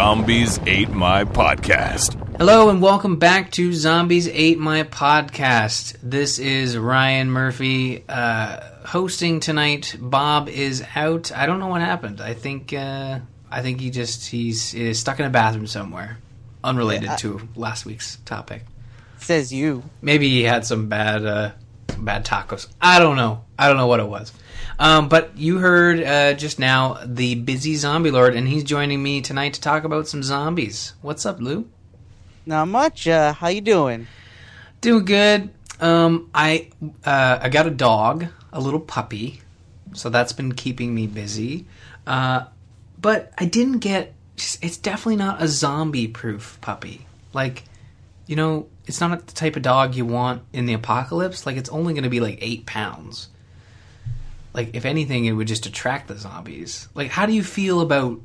Zombies Ate My Podcast. Hello and welcome back to Zombies Ate My Podcast. This is Ryan Murphy uh, hosting tonight. Bob is out. I don't know what happened. I think uh, I think he just he's is stuck in a bathroom somewhere, unrelated to last week's topic. Says you. Maybe he had some bad uh, bad tacos. I don't know. I don't know what it was. Um, but you heard uh, just now the busy zombie lord, and he's joining me tonight to talk about some zombies. What's up, Lou? Not much. Uh, how you doing? Doing good. Um, I uh, I got a dog, a little puppy, so that's been keeping me busy. Uh, but I didn't get. It's definitely not a zombie-proof puppy. Like, you know, it's not the type of dog you want in the apocalypse. Like, it's only going to be like eight pounds. Like, if anything, it would just attract the zombies. Like, how do you feel about?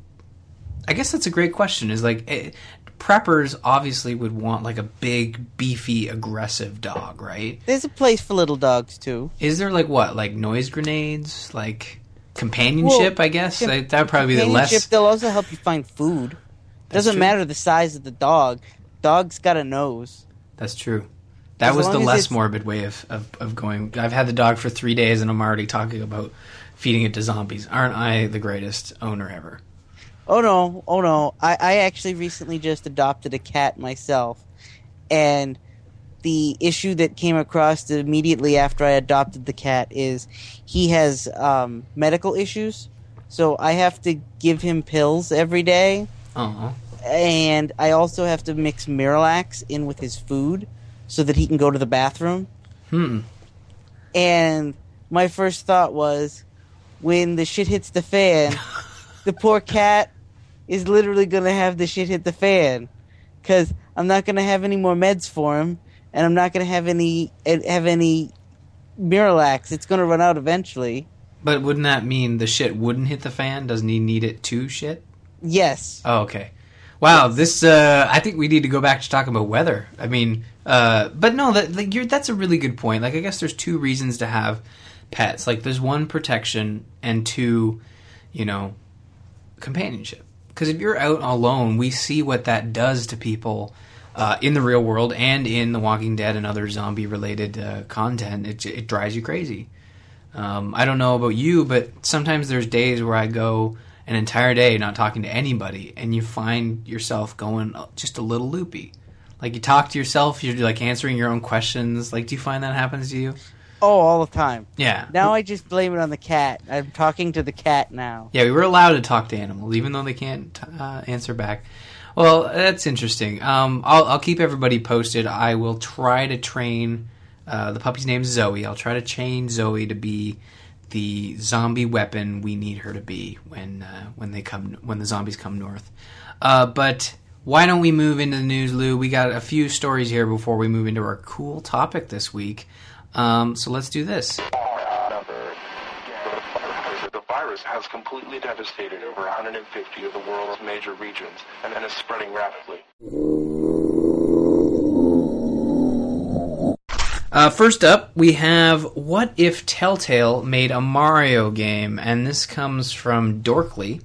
I guess that's a great question. Is like. Eh, preppers obviously would want like a big, beefy, aggressive dog, right? There's a place for little dogs too. Is there like what, like noise grenades, like companionship? Well, I guess that would probably be the less. They'll also help you find food. Doesn't true. matter the size of the dog. Dog's got a nose. That's true. That As was the less morbid way of, of of going. I've had the dog for three days, and I'm already talking about feeding it to zombies. Aren't I the greatest owner ever? Oh no, oh no. I, I actually recently just adopted a cat myself. And the issue that came across immediately after I adopted the cat is he has um, medical issues. So I have to give him pills every day. Oh, and I also have to mix Miralax in with his food so that he can go to the bathroom. hmm. And my first thought was, when the shit hits the fan, the poor cat is literally gonna have the shit hit the fan, because I'm not gonna have any more meds for him, and I'm not gonna have any eh, have any Miralax. It's gonna run out eventually. But wouldn't that mean the shit wouldn't hit the fan? Doesn't he need it to shit? Yes. Oh, okay. Wow, this uh, I think we need to go back to talking about weather. I mean, uh, but no, that like, that's a really good point. Like, I guess there's two reasons to have pets. Like, there's one protection, and two, you know, companionship. Because if you're out alone, we see what that does to people uh, in the real world and in The Walking Dead and other zombie-related uh, content. It, it drives you crazy. Um, I don't know about you, but sometimes there's days where I go an entire day not talking to anybody, and you find yourself going just a little loopy. Like you talk to yourself, you're like answering your own questions. Like, do you find that happens to you? Oh, all the time. Yeah. Now I just blame it on the cat. I'm talking to the cat now. Yeah, we were allowed to talk to animals, even though they can't uh, answer back. Well, that's interesting. Um, I'll, I'll keep everybody posted. I will try to train. Uh, the puppy's name is Zoe. I'll try to train Zoe to be the zombie weapon we need her to be when uh, when they come when the zombies come north. Uh, but why don't we move into the news, Lou? We got a few stories here before we move into our cool topic this week. Um, so let's do this. The virus has completely devastated over 150 of the world's major regions and, is spreading rapidly. Uh, first up, we have What If Telltale made a Mario game? And this comes from Dorkly.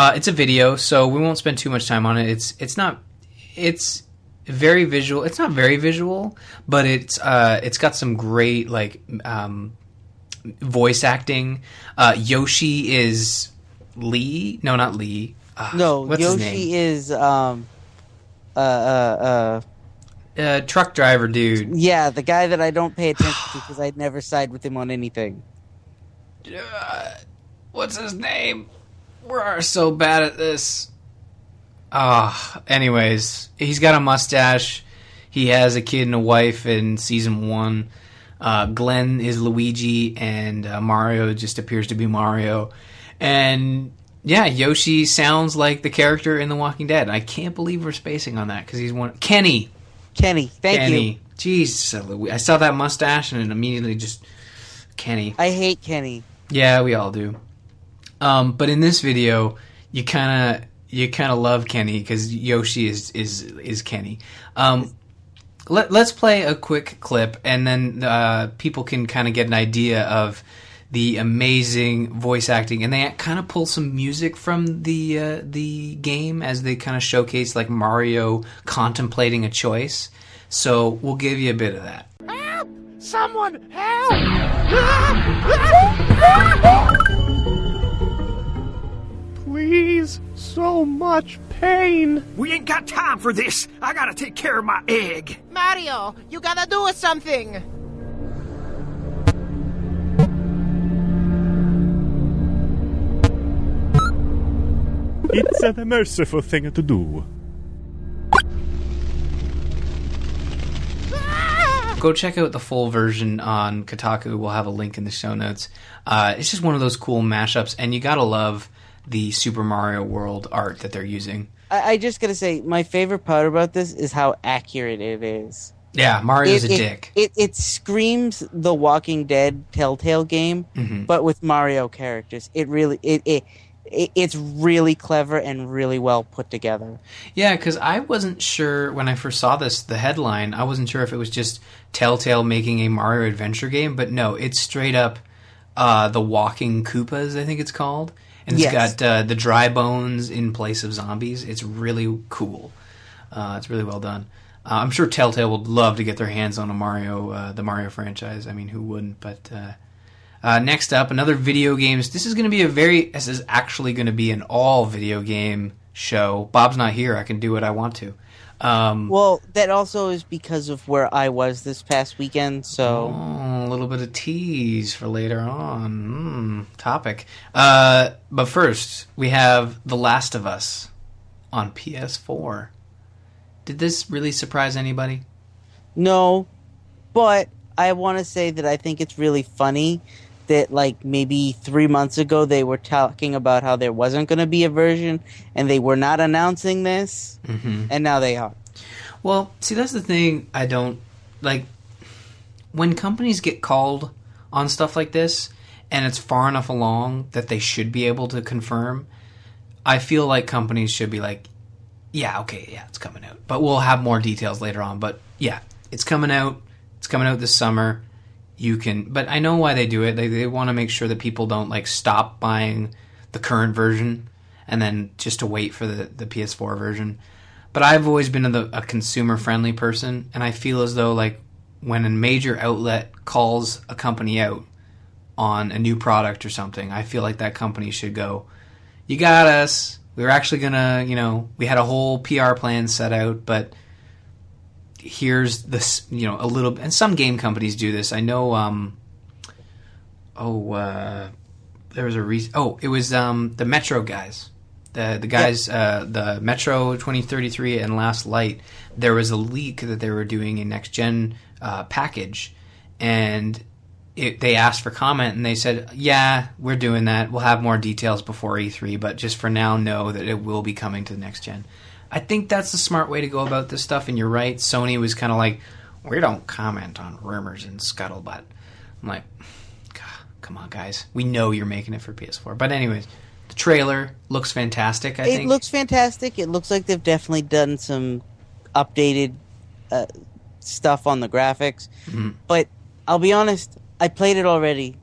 Uh, it's a video, so we won't spend too much time on it. It's it's not it's very visual. It's not very visual, but it's uh, it's got some great like um, voice acting. Uh, Yoshi is Lee. No, not Lee. Uh, No, what's his name? Yoshi is um uh uh uh, truck driver dude. yeah, the guy that I don't pay attention to because I'd never side with him on anything. uh, what's his name? We're so bad at this. Ah, anyways, he's got a mustache. He has a kid and a wife in season one. Uh, Glenn is Luigi, and uh, Mario just appears to be Mario. And yeah, Yoshi sounds like the character in The Walking Dead. I can't believe we're spacing on that because he's one. Kenny. Kenny, thank Kenny. you. Jeez, I saw that mustache and it immediately just Kenny. I hate Kenny. Yeah, we all do. Um, but in this video, you kind of you kind of love Kenny because Yoshi is is is Kenny. Um, let, let's play a quick clip, and then uh, people can kind of get an idea of the amazing voice acting, and they kind of pull some music from the uh, the game as they kind of showcase like Mario contemplating a choice. So we'll give you a bit of that. Help! Someone help! Please, so much pain. We ain't got time for this. I gotta take care of my egg. Mario, you gotta do something. It's a merciful thing to do. Go check out the full version on Kotaku. We'll have a link in the show notes. Uh, it's just one of those cool mashups, and you gotta love the Super Mario World art that they're using. I, I just gotta say, my favorite part about this is how accurate it is. Yeah, Mario's it, a it- dick. It, it screams the Walking Dead Telltale game, Mm-hmm. but with Mario characters. It really it, it it it's really clever and really well put together. Yeah, because I wasn't sure when I first saw this, the headline, I wasn't sure if it was just Telltale making a Mario adventure game, but no, it's straight up uh, the Walking Koopas, I think it's called. And it's Yes. got uh, the dry bones in place of zombies. It's really cool. Uh, it's really well done. Uh, I'm sure Telltale would love to get their hands on a Mario, uh, the Mario franchise. I mean, who wouldn't? But uh, uh, next up, another video games. This is going to be a very. This is actually going to be an all video game show. Bob's not here. I can do what I want to. Um, Well, that also is because of where I was this past weekend. So oh, a little bit of tease for later on. Mm, topic. Uh, but first, we have The Last of Us on PS4. Did this really surprise anybody? no, but I want to say that I think it's really funny that like maybe three months ago they were talking about how there wasn't going to be a version and they were not announcing this, Mm-hmm. and now they are. Well, see, that's the thing I don't like. When companies get called on stuff like this, and it's far enough along that they should be able to confirm, I feel like companies should be like, yeah, okay, yeah, it's coming out. But we'll have more details later on. But yeah, it's coming out. It's coming out this summer. You can, but I know why they do it. They, they want to make sure that people don't like stop buying the current version and then just to wait for the, the PS4 version. But I've always been a, a consumer friendly person, and I feel as though like when a major outlet calls a company out on a new product or something, I feel like that company should go, "You got us. We were actually gonna, you know, we had a whole PR plan set out, but here's this, you know, a little." And some game companies do this. I know. um Oh, uh, there was a reason. Oh, it was um the Metro guys. The the guys, uh, the Metro 2033 and Last Light. There was a leak that they were doing a next gen uh, package, and it, they asked for comment, and they said, "Yeah, we're doing that. We'll have more details before E3, but just for now, know that it will be coming to the next gen." I think that's the smart way to go about this stuff. And you're right. Sony was kind of like, "We don't comment on rumors and scuttlebutt." I'm like, come on, guys. We know you're making it for PS4. But anyways, the trailer looks fantastic. I it think looks fantastic. It looks like they've definitely done some updated uh, stuff on the graphics. Mm-hmm. But I'll be honest, I played it already.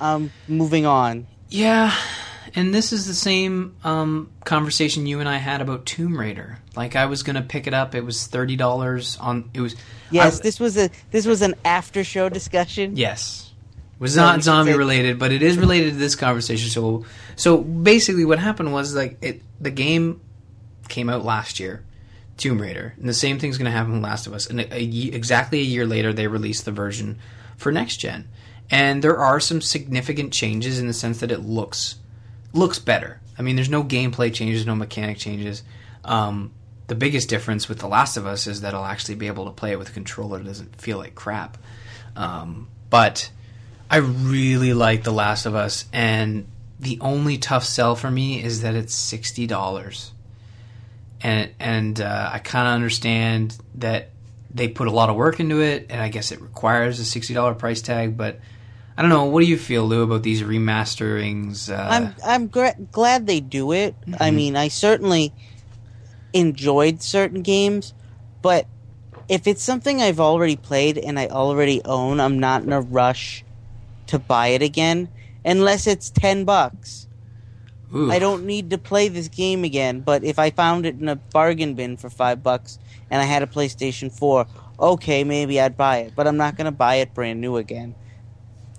I'm moving on. Yeah, and this is the same um, conversation you and I had about Tomb Raider. Like I was gonna pick it up. It was thirty dollars on. It was Yes, I- this was a this was an after show discussion. Yes. It was No, not zombie related, but it is related to this conversation. So so basically what happened was like it the game came out last year, Tomb Raider, and the same thing's going to happen with Last of Us. And a, a exactly a year later they released the version for next gen. And there are some significant changes in the sense that it looks looks better. I mean, there's no gameplay changes, no mechanic changes. Um, the biggest difference with The Last of Us is that I'll actually be able to play it with a controller that doesn't feel like crap. Um, but I really like The Last of Us, and the only tough sell for me is that it's sixty dollars, and and uh, I kind of understand that they put a lot of work into it, and I guess it requires a sixty dollar price tag. But I don't know. What do you feel, Lou, about these remasterings? Uh, I'm I'm gra- glad they do it. I mean, I certainly enjoyed certain games, but if it's something I've already played and I already own, I'm not in a rush to buy it again unless it's 10 bucks. ooh. I don't need to play this game again, but if I found it in a bargain bin for 5 bucks and I had a PlayStation 4, okay, maybe I'd buy it, but I'm not going to buy it brand new again.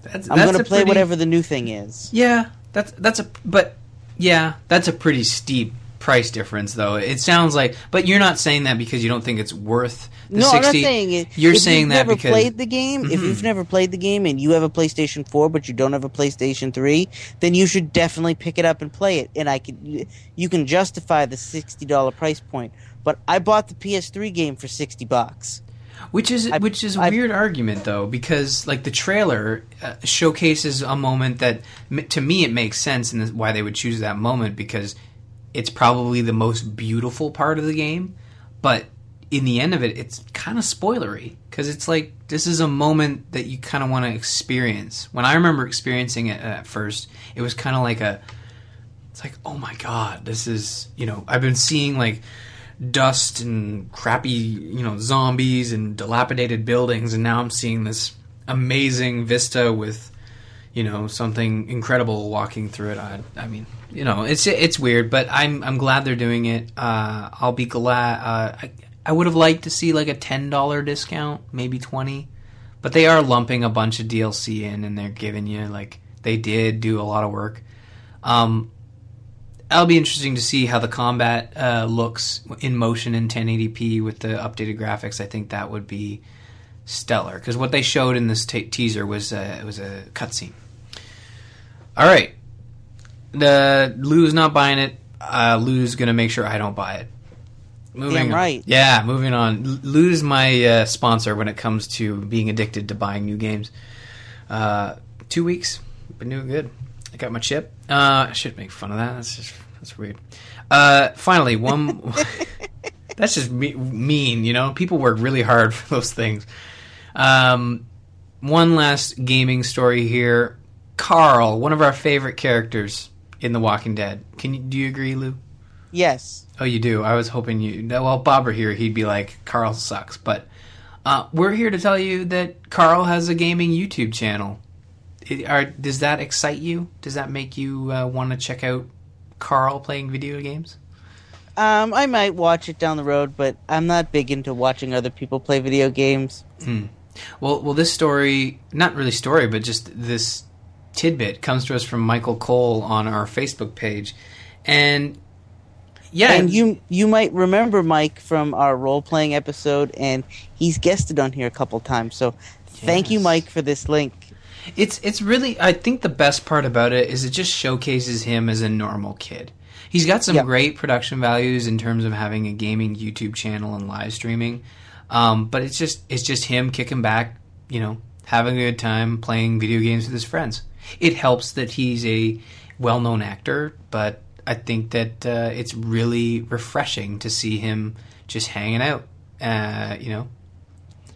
That's, I'm going to play pretty- whatever the new thing is. Yeah, that's that's a but yeah, that's a pretty steep price difference though. It sounds like, but you're not saying that because you don't think it's worth the no, 60. I'm not saying it. You're if saying you've that never because played the game. If Mhm. you've never played the game and you have a PlayStation 4 but you don't have a PlayStation 3, then you should definitely pick it up and play it. And I can, you can justify the sixty dollar price point. But I bought the PS3 game for sixty bucks. Which is I- which is a I- weird argument though, because like the trailer uh, showcases a moment that m- to me it makes sense and why they would choose that moment because it's probably the most beautiful part of the game, but in the end of it, it's kind of spoilery because it's like this is a moment that you kind of want to experience. When I remember experiencing it at first, it was kind of like a it's like oh my god this is you know i've been seeing like dust and crappy you know zombies and dilapidated buildings. And now i'm seeing this amazing vista with you know something incredible walking through it. I, I mean you know it's it's weird but i'm i'm glad they're doing it. Uh, i'll be glad uh, I, I would have liked to see like a $10 discount maybe 20 but they are lumping a bunch of dlc in and they're giving you like they did do a lot of work. Um, That'll be interesting to see how the combat uh, looks in motion in 1080p with the updated graphics. I think that would be stellar because what they showed in this te- teaser was uh, it was a cutscene. All right, the Lou's not buying it. Uh, Lou's gonna make sure I don't buy it. Moving Damn on. right. Yeah, moving on. L- Lou's my uh, sponsor when it comes to being addicted to buying new games. Uh, two weeks, been doing good. I got my chip. Uh, I should make fun of that. That's just that's weird. Uh, finally, one. that's just me- mean, you know. People work really hard for those things. Um, one last gaming story here. Carl, one of our favorite characters in The Walking Dead. Can you do you agree, Lou? Yes. Oh, you do. I was hoping you. Well, Bob were here, he'd be like, "Carl sucks." But uh, we're here to tell you that Carl has a gaming YouTube channel. Are, does that excite you? Does that make you uh, want to check out Carl playing video games? Um, I might watch it down the road, but I'm not big into watching other people play video games. Well, well, this story, not really story, but just this tidbit comes to us from Michael Cole on our Facebook page, and yeah, And you you might remember Mike from our role playing episode, and he's guested on here a couple times. So thank you, Mike, for this link. It's it's really I think the best part about it is it just showcases him as a normal kid. He's got some Yep. great production values in terms of having a gaming YouTube channel and live streaming. Um, but it's just it's just him kicking back, you know, having a good time playing video games with his friends. It helps that he's a well-known actor, but I think that uh, it's really refreshing to see him just hanging out. Uh, you know,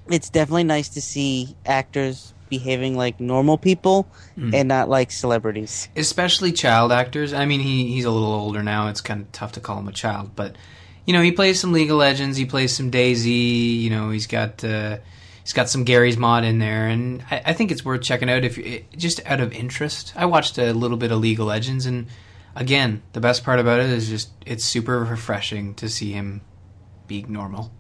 It's definitely nice to see actors behaving like normal people and not like celebrities. especially child actors. I mean, he he's a little older now. It's kind of tough to call him a child, but you know, he plays some League of Legends. He plays some DayZ. You know, he's got uh, he's got some Garry's mod in there, and I, I think it's worth checking out if you, just out of interest. I watched a little bit of League of Legends, and again, the best part about it is just it's super refreshing to see him be normal.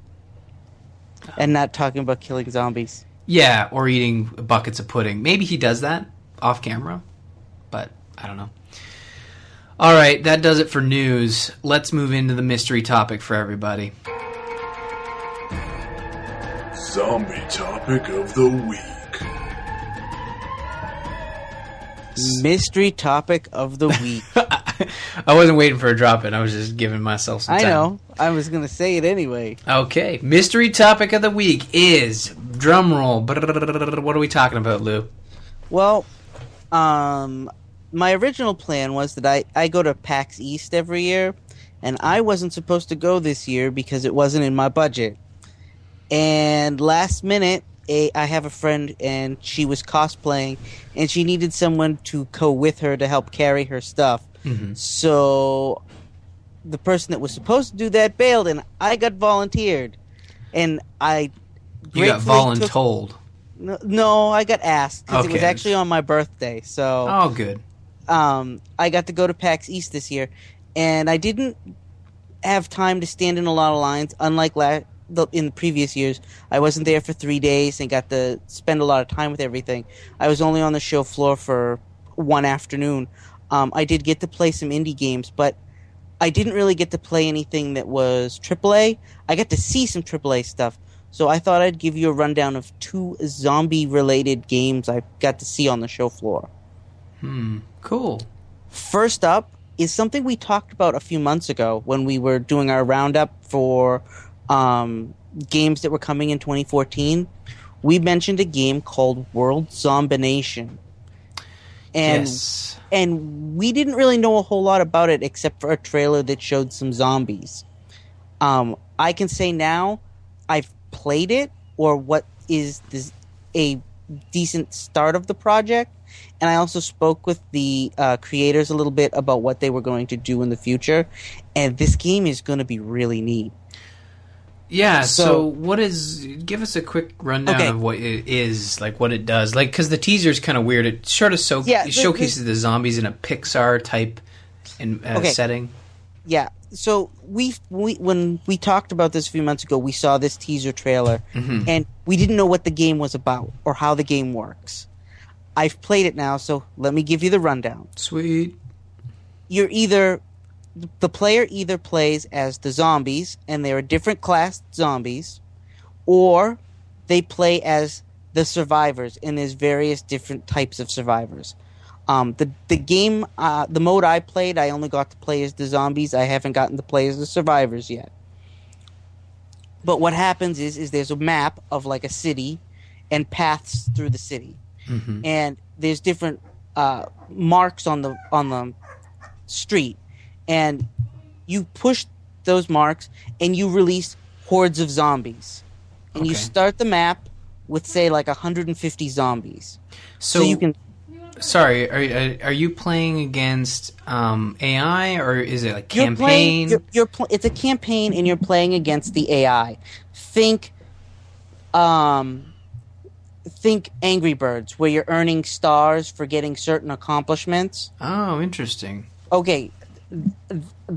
And not talking about killing zombies. Yeah, or eating buckets of pudding. Maybe he does that off camera, but I don't know. All right, that does it for news. Let's move into the mystery topic for everybody. Zombie topic of the week. Mystery topic of the week. I wasn't waiting for a drop in. I was just giving myself some I time. know. I was going to say it anyway. Okay, mystery topic of the week is drum roll. What are we talking about, Lou? Well, um, my original plan was that I, I go to PAX East every year, and I wasn't supposed to go this year because it wasn't in my budget. And last minute, a, I have a friend, and she was cosplaying, and she needed someone to go with her to help carry her stuff. So the person that was supposed to do that bailed, and I got volunteered. And I You got gratefully took- no, no, I got asked because it was actually on my birthday. So Oh, good. um, I got to go to PAX East this year, and I didn't have time to stand in a lot of lines. Unlike la- the, in the previous years, I wasn't there for three days and got to spend a lot of time with everything. I was only on the show floor for one afternoon. Um, I did get to play some indie games, but I didn't really get to play anything that was AAA. I got to see some AAA stuff. So I thought I'd give you a rundown of two zombie-related games I got to see on the show floor. Hmm, cool. First up is something we talked about a few months ago when we were doing our roundup for um, games that were coming in 2014. We mentioned a game called World Zombination. And yes. and we didn't really know a whole lot about it except for a trailer that showed some zombies. Um, I can say now I've played it, or what is this, a decent start of the project, and I also spoke with the uh, creators a little bit about what they were going to do in the future, and this game is going to be really neat. Yeah. So, So- what is? Give us a quick rundown Okay. of what it is, like what it does, like because the teaser is kind of weird. It sort of so Yeah, it showcases the zombies in a Pixar type in uh, Okay. setting. Yeah. So we we when we talked about this a few months ago, we saw this teaser trailer, and we didn't know what the game was about or how the game works. I've played it now, so let me give you the rundown. Sweet. You're either the player either plays as the zombies, and they're different class zombies, or they play as the survivors, and there's various different types of survivors. Um, the the game, uh, the mode I played, I only got to play as the zombies. I haven't gotten to play as the survivors yet. But what happens is, is there's a map of like a city, and paths through the city, and there's different uh, marks on the on the street, and you push those marks, and you release hordes of zombies, and you start the map with say like 150 zombies. So, so you can Sorry, are are you playing against um, AI or is it like You're campaign? playing. You're, you're pl- it's a campaign, and you're playing against the AI. Think, um, think Angry Birds, where you're earning stars for getting certain accomplishments. oh, interesting. Okay,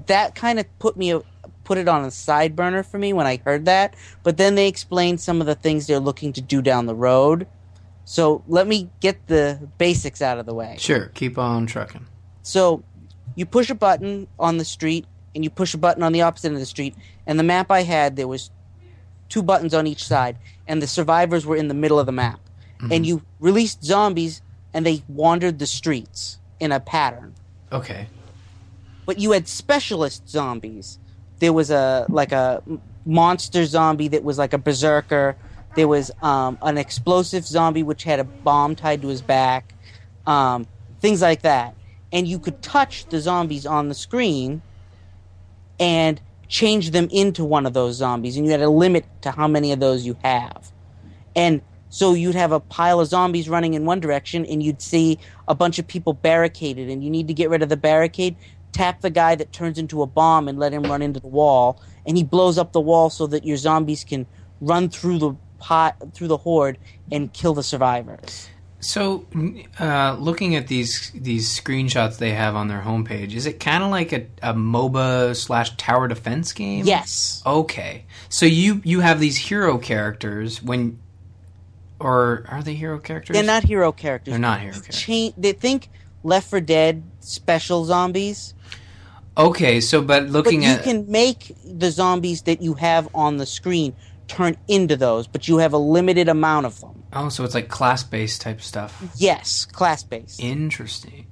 that kind of put me put it on a side burner for me when I heard that. But then they explained some of the things they're looking to do down the road. So let me get the basics out of the way. Sure, keep on trucking. So you push a button on the street and you push a button on the opposite end of the street. And the map I had, there was two buttons on each side, and the survivors were in the middle of the map. Mm-hmm. And you released zombies, and they wandered the streets in a pattern. Okay. But you had specialist zombies. There was a like a monster zombie that was like a berserker. There was um, an explosive zombie which had a bomb tied to his back. Um, things like that. And you could touch the zombies on the screen and change them into one of those zombies. And you had a limit to how many of those you have. And so you'd have a pile of zombies running in one direction, and you'd see a bunch of people barricaded, and you need to get rid of the barricade. Tap the guy that turns into a bomb and let him run into the wall, and he blows up the wall so that your zombies can run through the pot through the horde and kill the survivors. So, uh, looking at these these screenshots they have on their homepage, is it kind of like a, a MOBA slash tower defense game? Yes. Okay. So you you have these hero characters when, or are they hero characters? They're not hero characters. They're not hero characters. cha- they think Left 4 Dead special zombies. Okay. So, but But looking you at you can make the zombies that you have on the screen turn into those, but you have a limited amount of them. oh, so it's like class based type stuff. Yes, class based. Interesting.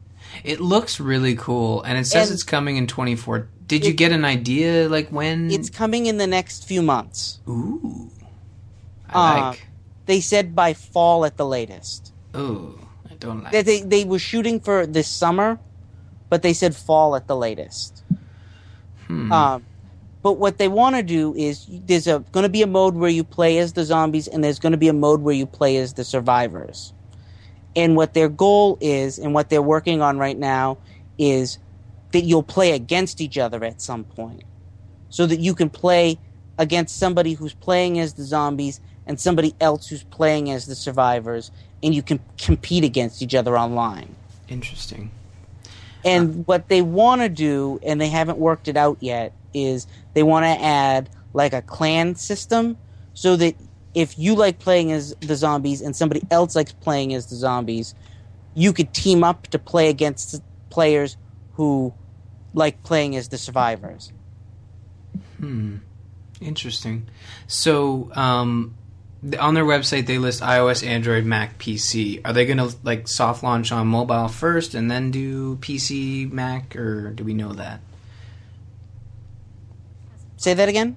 It looks really cool, and it says And- it's coming in twenty four. Did you get an idea like when? It's coming in the next few months. ooh. I Uh, like. They said by fall at the latest. Ooh. I don't like. That they they were shooting for this summer, but they said fall at the latest. Hmm. Um, but what they want to do is there's going to be a mode where you play as the zombies, and there's going to be a mode where you play as the survivors. And what their goal is, and what they're working on right now, is that you'll play against each other at some point, so that you can play against somebody who's playing as the zombies and somebody else who's playing as the survivors, and you can compete against each other online. Interesting. And what they want to do, and they haven't worked it out yet, is they want to add like a clan system so that if you like playing as the zombies and somebody else likes playing as the zombies, you could team up to play against players who like playing as the survivors. Hmm. Interesting. So, um, on their website, they list iOS, Android, Mac, PC. Are they going to like soft launch on mobile first and then do PC, Mac, or do we know that? Say that again?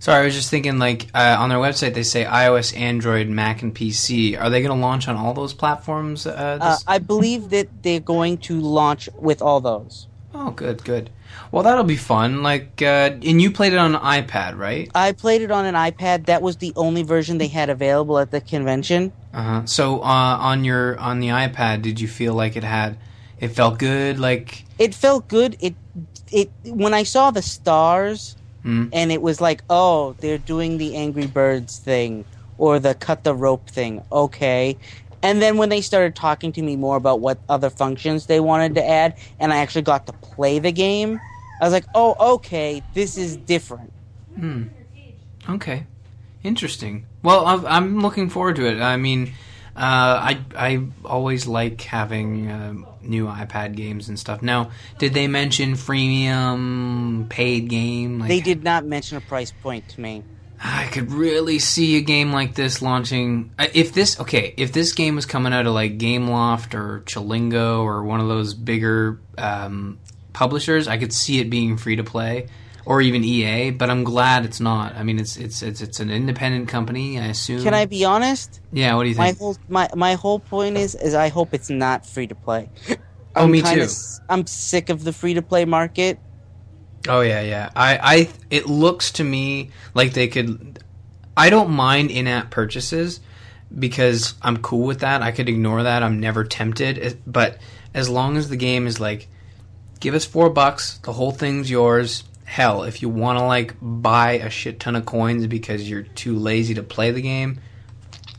Sorry, I was just thinking like uh, on their website they say iOS, Android, Mac, and PC. Are they going to launch on all those platforms? Uh, Uh, I believe that they're going to launch with all those. Oh, good, good. Well, that'll be fun. Like, uh, and you played it on iPad, right? I played it on an iPad. That was the only version they had available at the convention. Uh huh. So uh, on your on the iPad, did you feel like it had? It felt good. Like, it felt good. It it when I saw the stars Hmm. and it was like, oh, they're doing the Angry Birds thing or the cut the rope thing. Okay. And then when they started talking to me more about what other functions they wanted to add, and I actually got to play the game, I was like, oh, okay, this is different. Hmm. Okay, interesting. Well, I'm- I'm looking forward to it. I mean, uh, I I always like having uh, new iPad games and stuff. Now, did they mention freemium paid game? Like, They did not mention a price point to me. I could really see a game like this launching. uh, If this okay, if this game was coming out of like GameLoft or Chillingo or one of those bigger um, publishers, I could see it being free to play, or even EA. But I'm glad it's not. I mean, it's it's it's it's an independent company. I assume. Can I be honest? Yeah. What do you My think? whole my my whole point is is I hope it's not free to play. Oh, me too. s- I'm sick of the free to play market. Oh yeah, yeah. I, I, it looks to me like they could. I don't mind in-app purchases because I'm cool with that. I could ignore that. I'm never tempted. But as long as the game is like, give us four bucks, the whole thing's yours. Hell, if you want to like buy a shit ton of coins because you're too lazy to play the game,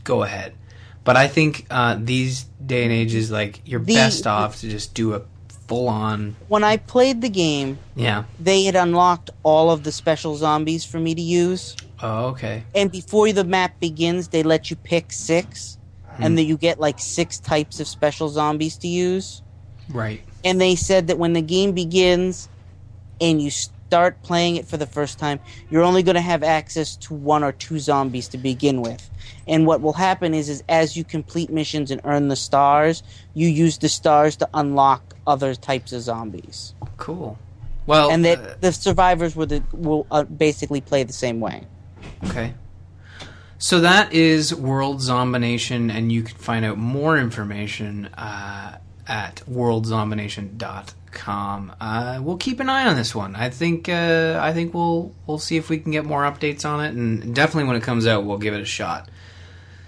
go ahead. But I think uh, these day and ages, like you're The- best off to just do a full on. When I played the game, Yeah. they had unlocked all of the special zombies for me to use. Oh, okay. And before the map begins, they let you pick six, Hmm. and then you get like six types of special zombies to use. Right. And they said that when the game begins and you start playing it for the first time, you're only going to have access to one or two zombies to begin with. And what will happen is, is as you complete missions and earn the stars, you use the stars to unlock other types of zombies. Cool. Well, and that uh, the survivors will, will uh, basically play the same way. okay. So that is World Zombination, and you can find out more information uh, at worldzombination.com. Uh, we'll keep an eye on this one. I think uh, I think we'll we'll see if we can get more updates on it, and definitely when it comes out, we'll give it a shot.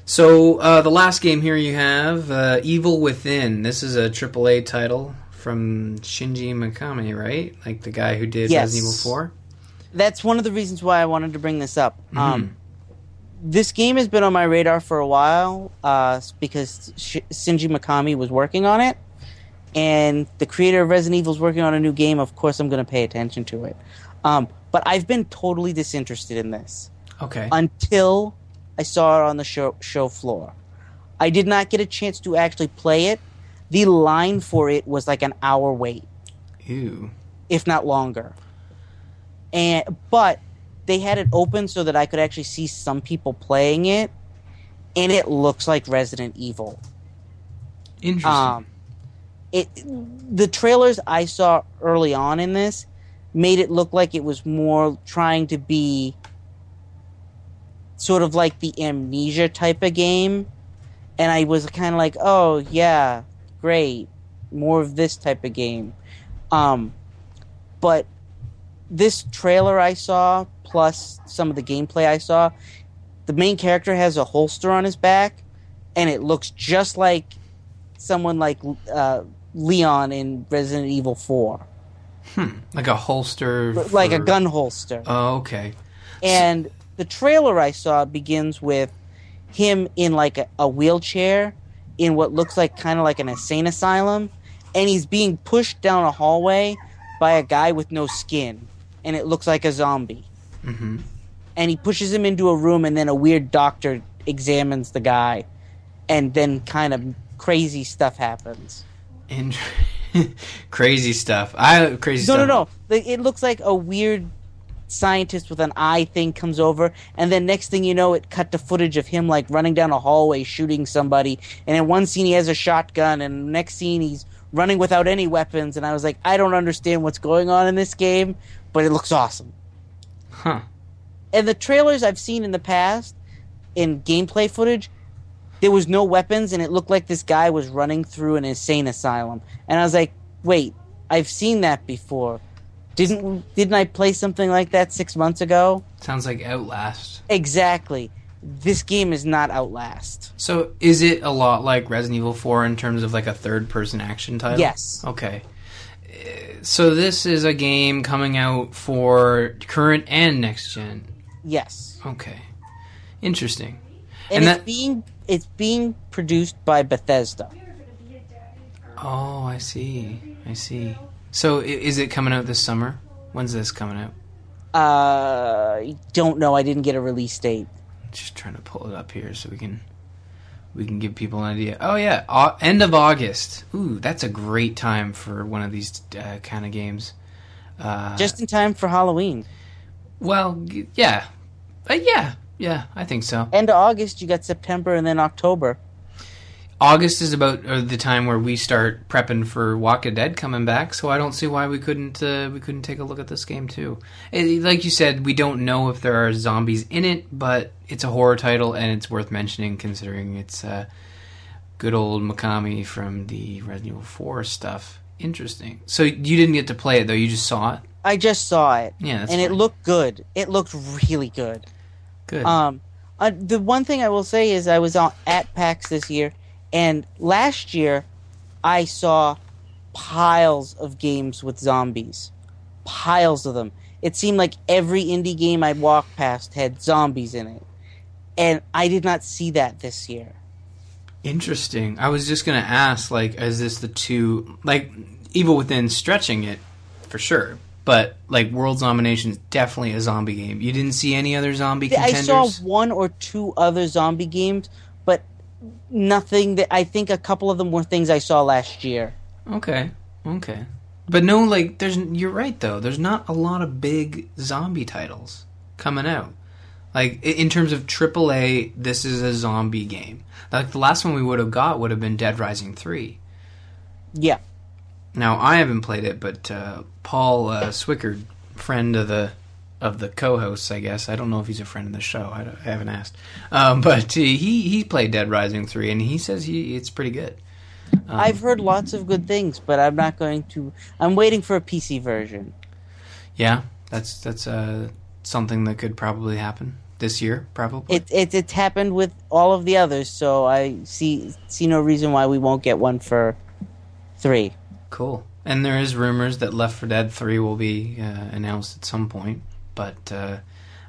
So uh, the last game here you have uh, Evil Within. This is a AAA title from Shinji Mikami, right? Like the guy who did Yes. Resident Evil Four. That's one of the reasons why I wanted to bring this up. Mm-hmm. Um, this game has been on my radar for a while uh, because Sh- Shinji Mikami was working on it, and the creator of Resident Evil is working on a new game. Of course, I'm going to pay attention to it. Um, but I've been totally disinterested in this Okay. until I saw it on the show, show floor. I did not get a chance to actually play it. The line for it was like an hour wait Ew. if not longer. And but they had it open so that I could actually see some people playing it, and it looks like Resident Evil. Interesting. Um, it the trailers I saw early on in this made it look like it was more trying to be sort of like the amnesia type of game and I was kind of like, oh yeah, great, more of this type of game. Um, but this trailer I saw, plus some of the gameplay I saw, the main character has a holster on his back, and it looks just like someone like uh, Leon in Resident Evil Four, Hmm, Like a holster. like a gun holster. Oh, okay. and the trailer I saw begins with him in like a, a wheelchair in what looks like kind of like an insane asylum, and he's being pushed down a hallway by a guy with no skin, and it looks like a zombie. hmm And he pushes him into a room, and then a weird doctor examines the guy, and then kind of crazy stuff happens. In- crazy stuff. I crazy No, stuff. no, no. It looks like a weird scientist with an eye thing comes over, and then next thing you know, it cut to footage of him like running down a hallway shooting somebody. And in one scene, he has a shotgun, and next scene, he's running without any weapons. And I was like, I don't understand what's going on in this game, but it looks awesome. Huh. And the trailers I've seen in the past, in gameplay footage, there was no weapons, and it looked like this guy was running through an insane asylum. And I was like, wait, I've seen that before. Didn't didn't I play something like that six months ago? Sounds like Outlast. Exactly. This game is not Outlast. So is it a lot like Resident Evil 4 in terms of like a third person action title? Yes. Okay. So this is a game coming out for current and next gen. Yes. Okay. Interesting. And, And it's that- being it's being produced by Bethesda. Oh, I see. I see. So is it coming out this summer? When's this coming out? Uh, I don't know. I didn't get a release date. Just trying to pull it up here so we can we can give people an idea. Oh yeah, end of August. Ooh, that's a great time for one of these uh, kind of games. Uh, Just in time for Halloween. well, yeah, uh, yeah, yeah. I think so. End of August, you got September and then October. August is about uh, the time where we start prepping for Walking Dead coming back, so I don't see why we couldn't uh, we couldn't take a look at this game too. It, like you said, we don't know if there are zombies in it, but it's a horror title and it's worth mentioning considering it's uh, good old Mikami from the Resident Evil 4 stuff. Interesting. So you didn't get to play it though; you just saw it. I just saw it. Yeah, that's and it looked good. It looked really good. Good. Um, uh, the one thing I will say is I was on at PAX this year, and last year I saw piles of games with zombies, piles of them. It seemed like every indie game I walked past had zombies in it, and I did not see that this year. Interesting. I was just gonna ask, like, is this the two like Evil Within stretching it for sure, but like World Zombination is definitely a zombie game. You didn't see any other zombie contenders? I saw one or two other zombie games, nothing that I think a couple of them were things I saw last year. Okay, okay, but no, like, there's. You're right though. There's not a lot of big zombie titles coming out. Like in terms of AAA, this is a zombie game. Like the last one we would have got would have been Dead Rising three. Yeah. Now I haven't played it, but uh, Paul uh, Swickard, friend of the of the co-hosts, I guess. I don't know if he's a friend of the show. I, I haven't asked, um, but he he played Dead Rising three, and he says he it's pretty good. Um, I've heard lots of good things, but I'm not going to. I'm waiting for a PC version. Yeah, that's that's uh, something that could probably happen this year, probably. It, it it's happened with all of the others, so I see see no reason why we won't get one for three. Cool. And there is rumors that Left 4 Dead 3 will be uh, announced at some point, but uh,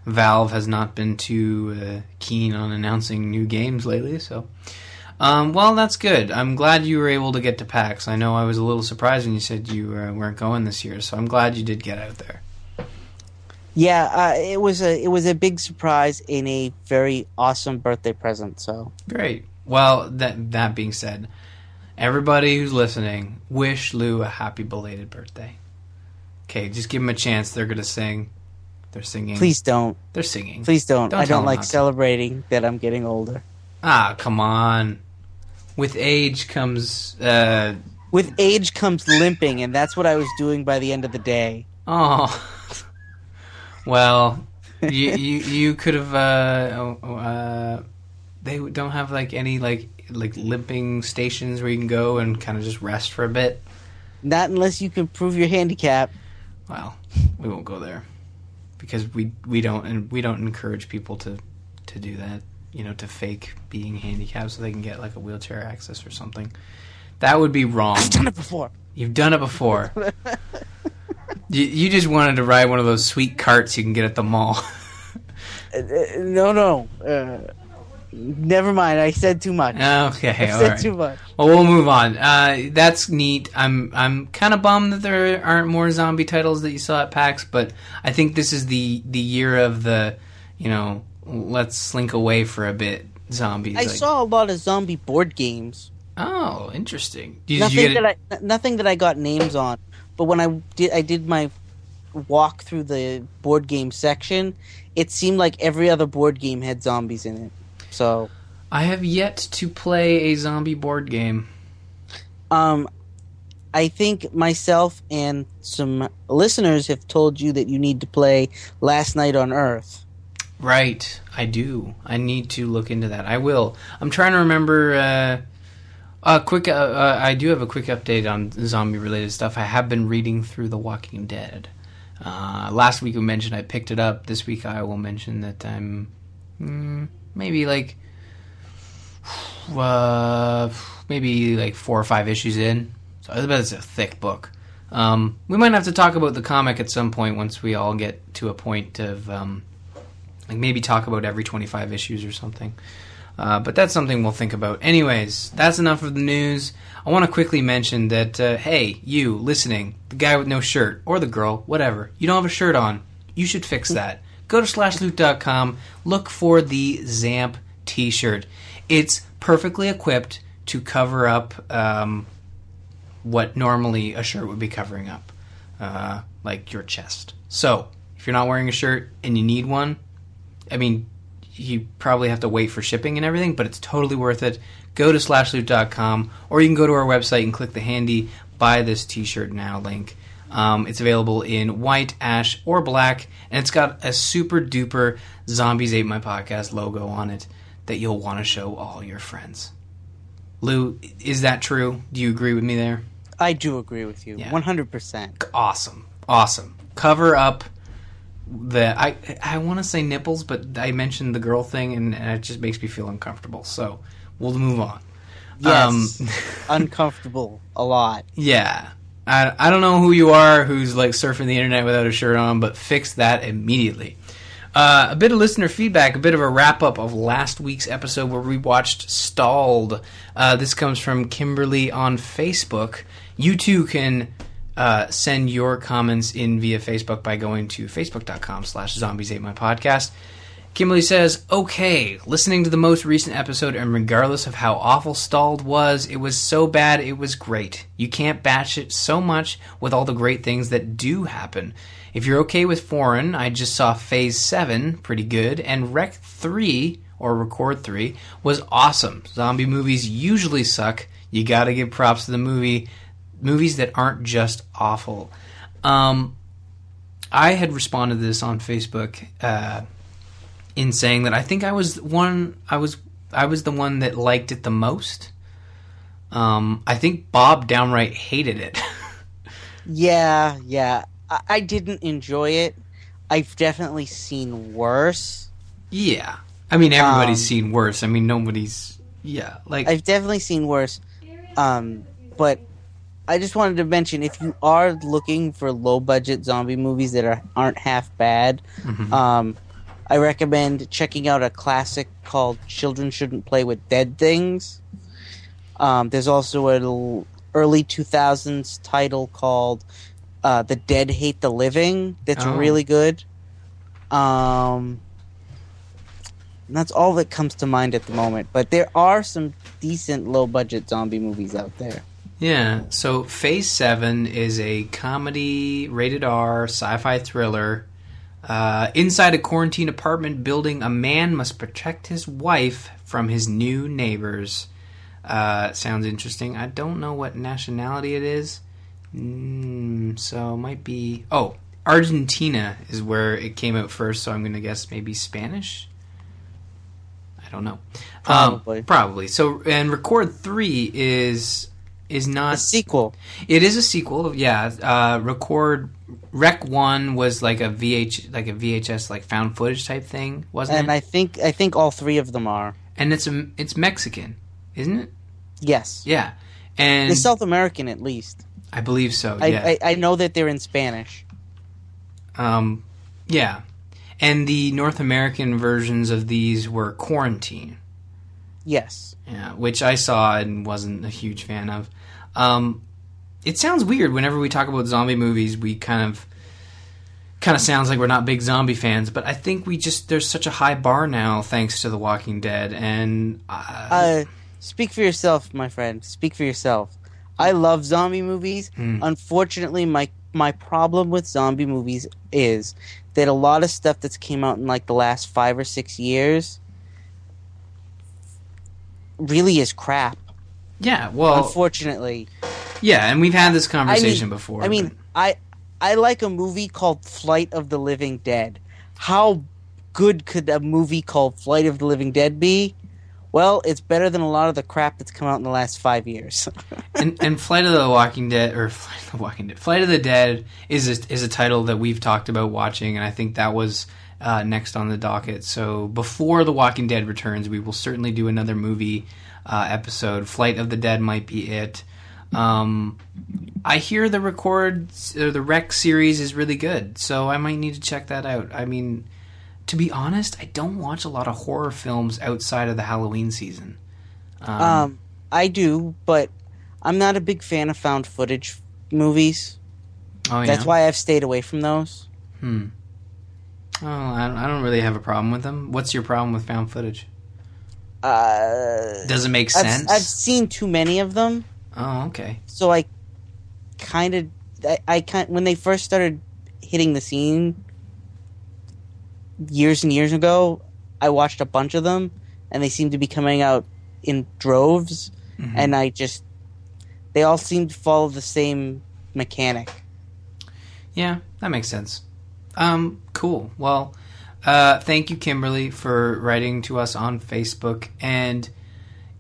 Valve has not been too uh, keen on announcing new games lately. So, um, well, that's good. I'm glad you were able to get to PAX. I know I was a little surprised when you said you uh, weren't going this year, so I'm glad you did get out there. Yeah, uh, it was a it was a big surprise in a very awesome birthday present. So Great. Well, that that being said, everybody who's listening, wish Lou a happy belated birthday. Okay, just give him a chance. They're gonna sing. They're singing. please don't, They're singing. please don't. Don't I don't like celebrating that I'm getting older. Ah, come on. With age comes. Uh, With age comes limping, and that's what I was doing by the end of the day. oh. well, you you you could have. Uh, oh, oh, uh, They don't have like any like like limping stations where you can go and kind of just rest for a bit. Not unless you can prove your handicap. Well, we won't go there because we we don't and we don't encourage people to to do that. You know, to fake being handicapped so they can get like a wheelchair access or something. That would be wrong. I've done it before. You've done it before. you, you just wanted to ride one of those sweet carts you can get at the mall. Uh, uh, no, no. Uh, never mind. I said too much. okay, I said right. too much. Well, we'll move on. Uh, that's neat. I'm I'm kind of bummed that there aren't more zombie titles that you saw at PAX, but I think this is the the year of the, you know, let's slink away for a bit. Zombies. I like- saw a lot of zombie board games. Oh, interesting. Did you nothing that I nothing that I got names on. But when I did I did my walk through the board game section, it seemed like every other board game had zombies in it. So, I have yet to play a zombie board game. um I think myself and some listeners have told you that you need to play Last Night on Earth. Right, I do. I need to look into that. I will. I'm trying to remember. Uh, a quick. Uh, uh, I do have a quick update on zombie-related stuff. I have been reading through The Walking Dead. Uh, last week we mentioned I picked it up. This week I will mention that I'm mm, maybe like uh, maybe like four or five issues in. So I bet it's a thick book. Um, we might have to talk about the comic at some point once we all get to a point of um, like maybe talk about every 25 issues or something. Uh, but that's something we'll think about. Anyways, that's enough of the news. I want to quickly mention that, uh, hey, you listening, the guy with no shirt, or the girl, whatever, you don't have a shirt on. You should fix that. Go to slashloot.com, look for the Zamp t shirt. It's perfectly equipped to cover up um, what normally a shirt would be covering up, uh, like your chest. So, if you're not wearing a shirt and you need one, I mean, you probably have to wait for shipping and everything, but it's totally worth it. Go to slashloot.com or you can go to our website and click the handy buy this t shirt now link. Um, it's available in white, ash, or black, and it's got a super duper Zombies Ate My Podcast logo on it that you'll want to show all your friends. Lou, is that true? Do you agree with me there? I do agree with you. 100%. Awesome, awesome. Cover up the I I want to say nipples, but I mentioned the girl thing, and, and it just makes me feel uncomfortable. So we'll move on. Yes. Um, uncomfortable a lot. Yeah. I, I don't know who you are who's like surfing the internet without a shirt on, but fix that immediately. Uh, a bit of listener feedback, a bit of a wrap up of last week's episode where we watched Stalled. Uh, this comes from Kimberly on Facebook. You too can uh, send your comments in via Facebook by going to facebook.com slash zombies ate my podcast. Kimberly says, okay, listening to the most recent episode, and regardless of how awful Stalled was, it was so bad it was great. You can't batch it so much with all the great things that do happen. If you're okay with Foreign, I just saw Phase 7, pretty good, and Rec 3, or Record 3, was awesome. Zombie movies usually suck. You gotta give props to the movie. Movies that aren't just awful. Um, I had responded to this on Facebook. Uh, in saying that I think I was one I was I was the one that liked it the most. Um, I think Bob downright hated it. Yeah, yeah. I, I didn't enjoy it. I've definitely seen worse. yeah, I mean everybody's Um, seen worse. I mean nobody's yeah like I've definitely seen worse. Um, but I just wanted to mention if you are looking for low budget zombie movies that are aren't half bad, Mhm. um, I recommend checking out a classic called "Children Shouldn't Play with Dead Things." Um, there's also an early 2000s title called uh, "The Dead Hate the Living." That's Oh. really good. Um, that's all that comes to mind at the moment. But there are some decent low budget zombie movies out there. Yeah, so Phase 7 is a comedy, rated R, sci fi thriller. Uh, inside a quarantine apartment building, a man must protect his wife from his new neighbors. Uh, sounds interesting. I don't know what nationality it is. Mm, so it might be. Oh, Argentina is where it came out first, so I'm going to guess maybe Spanish? I don't know. Probably. Um, probably. So and record three is is not A sequel. It is a sequel. Yeah. Uh, record Rec One was like a VH like a VHS like found footage type thing, wasn't And it? And I think I think all three of them are. and it's a, it's Mexican, isn't it? Yes. Yeah. And They're South American at least. I believe so. I, yeah. I, I know that they're in Spanish. Um, yeah. And the North American versions of these were Quarantine, Yes. yeah, which I saw and wasn't a huge fan of. Um, it sounds weird whenever we talk about zombie movies. We kind of kind of sounds like we're not big zombie fans, but I think we just there's such a high bar now thanks to The Walking Dead, and uh, Uh, speak for yourself, my friend. Speak for yourself. I love zombie movies. Hmm. Unfortunately, my my problem with zombie movies is that a lot of stuff that's came out in like the last five or six years really is crap. yeah, well, Unfortunately, yeah, and we've had this I conversation mean, before. I mean, but- I I like a movie called Flight of the Living Dead. How good could a movie called Flight of the Living Dead be? Well, it's better than a lot of the crap that's come out in the last five years. and, and Flight of the Walking Dead or Flight of the Walking Dead, Flight of the Dead is a, is a title that we've talked about watching, and I think that was uh, next on the docket. So before the Walking Dead returns, we will certainly do another movie uh, episode. Flight of the Dead might be it. Um, I hear the record or the rec series is really good, so I might need to check that out. I mean, to be honest, I don't watch a lot of horror films outside of the Halloween season. Um, Um, I do, but I'm not a big fan of found footage movies. oh yeah, That's why I've stayed away from those. Hmm. Oh, I don't, I don't really have a problem with them. What's your problem with found footage? Uh, Does it make I've, sense? I've seen too many of them, oh, okay. so I kind of, I, I kind when they first started hitting the scene years and years ago, I watched a bunch of them, and they seemed to be coming out in droves, Mm-hmm. and I just, they all seemed to follow the same mechanic. Yeah, that makes sense. Um, cool. Well, uh, thank you, Kimberly, for writing to us on Facebook. And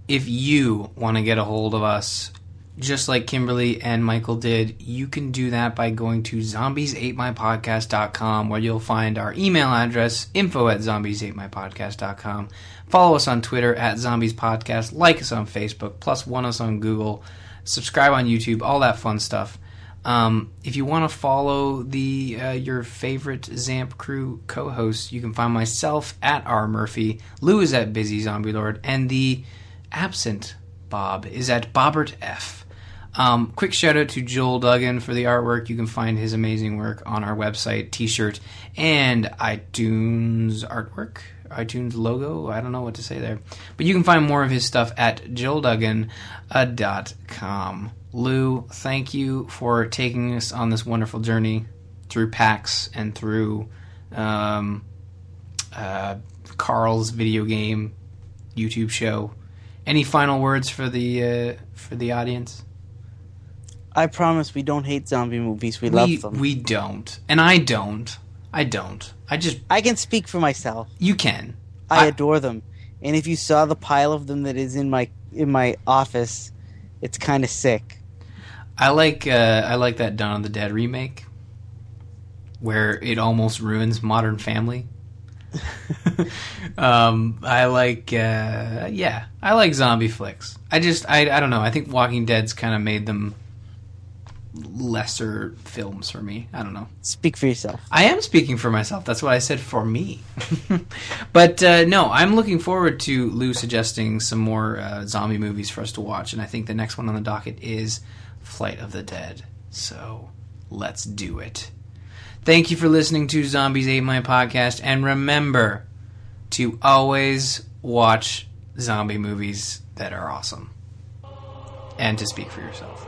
if you want to get a hold of us, just like Kimberly and Michael did, you can do that by going to zombies8mypodcast.com where you'll find our email address, info at zombies8mypodcast.com. Follow us on Twitter at Zombies Podcast, like us on Facebook, plus one us on Google, subscribe on YouTube, all that fun stuff. Um, if you want to follow the uh, your favorite Zamp crew co-hosts, you can find myself at R Murphy, Lou is at Busy Zombie Lord, and the absent Bob is at Bobbert F. Um, quick shout out to Joel Duggan for the artwork. You can find his amazing work on our website, T-shirt, and iTunes artwork, iTunes logo. I don't know what to say there, but you can find more of his stuff at joelduggan.com. Lou, thank you for taking us on this wonderful journey through PAX and through um, uh, Carl's video game YouTube show. Any final words for the uh, for the audience? I promise we don't hate zombie movies. We, love them. We don't, and I don't. I don't. I just I can speak for myself. you can. I, I- adore them, and if you saw the pile of them that is in my in my office, it's kind of sick. I like uh, I like that Dawn of the Dead remake, where it almost ruins Modern Family. um, I like uh, yeah, I like zombie flicks. I just I I don't know. I think Walking Dead's kind of made them lesser films for me. I don't know. Speak for yourself. I am speaking for myself. That's what I said for me. but uh, no, I'm looking forward to Lou suggesting some more uh, zombie movies for us to watch, and I think the next one on the docket is Flight of the Dead. So let's do it. Thank you for listening to Zombies Ate My Podcast, and remember to always watch zombie movies that are awesome. And to speak for yourself.